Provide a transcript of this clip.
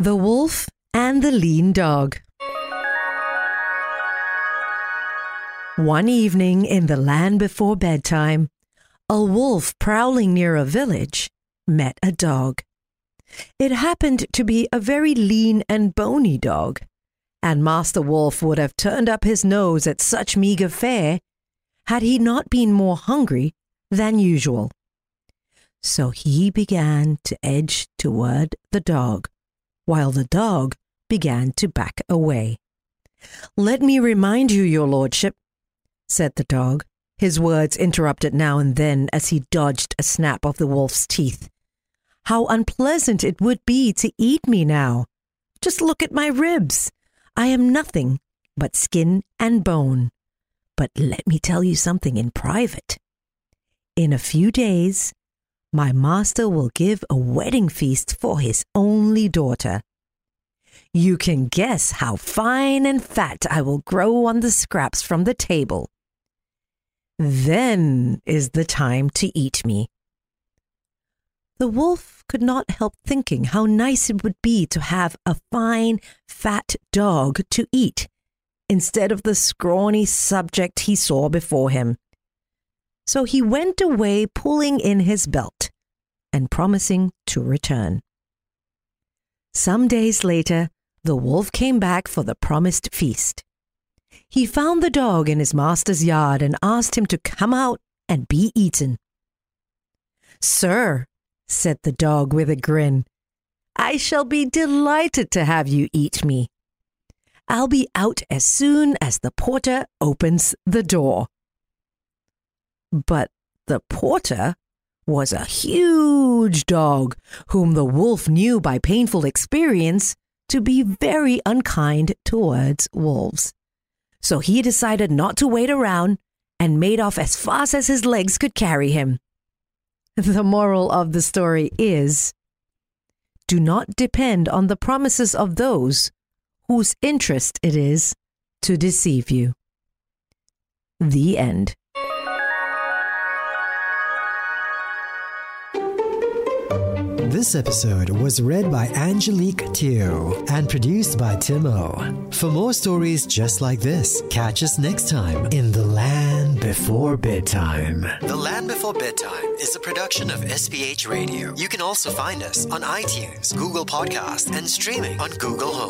The Wolf and the Lean Dog. One evening in the land before bedtime, a wolf prowling near a village met a dog. It happened to be a very lean and bony dog, and Master Wolf would have turned up his nose at such meager fare had he not been more hungry than usual. So he began to edge toward the dog while the dog began to back away. Let me remind you, your lordship, said the dog, his words interrupted now and then as he dodged a snap of the wolf's teeth. How unpleasant it would be to eat me now. Just look at my ribs. I am nothing but skin and bone. But let me tell you something in private. In a few days, my master will give a wedding feast for his only daughter. You can guess how fine and fat I will grow on the scraps from the table. Then is the time to eat me. The wolf could not help thinking how nice it would be to have a fine, fat dog to eat instead of the scrawny subject he saw before him. So he went away pulling in his belt and promising to return. Some days later, the wolf came back for the promised feast. He found the dog in his master's yard and asked him to come out and be eaten. Sir, said the dog with a grin, I shall be delighted to have you eat me. I'll be out as soon as the porter opens the door. But the porter was a huge dog whom the wolf knew by painful experience to be very unkind towards wolves. So he decided not to wait around and made off as fast as his legs could carry him. The moral of the story is do not depend on the promises of those whose interest it is to deceive you. The end. This episode was read by Angelique Teo and produced by Timo. For more stories just like this, catch us next time in The Land Before Bedtime. The Land Before Bedtime is a production of SPH Radio. You can also find us on iTunes, Google Podcast, and streaming on Google Home.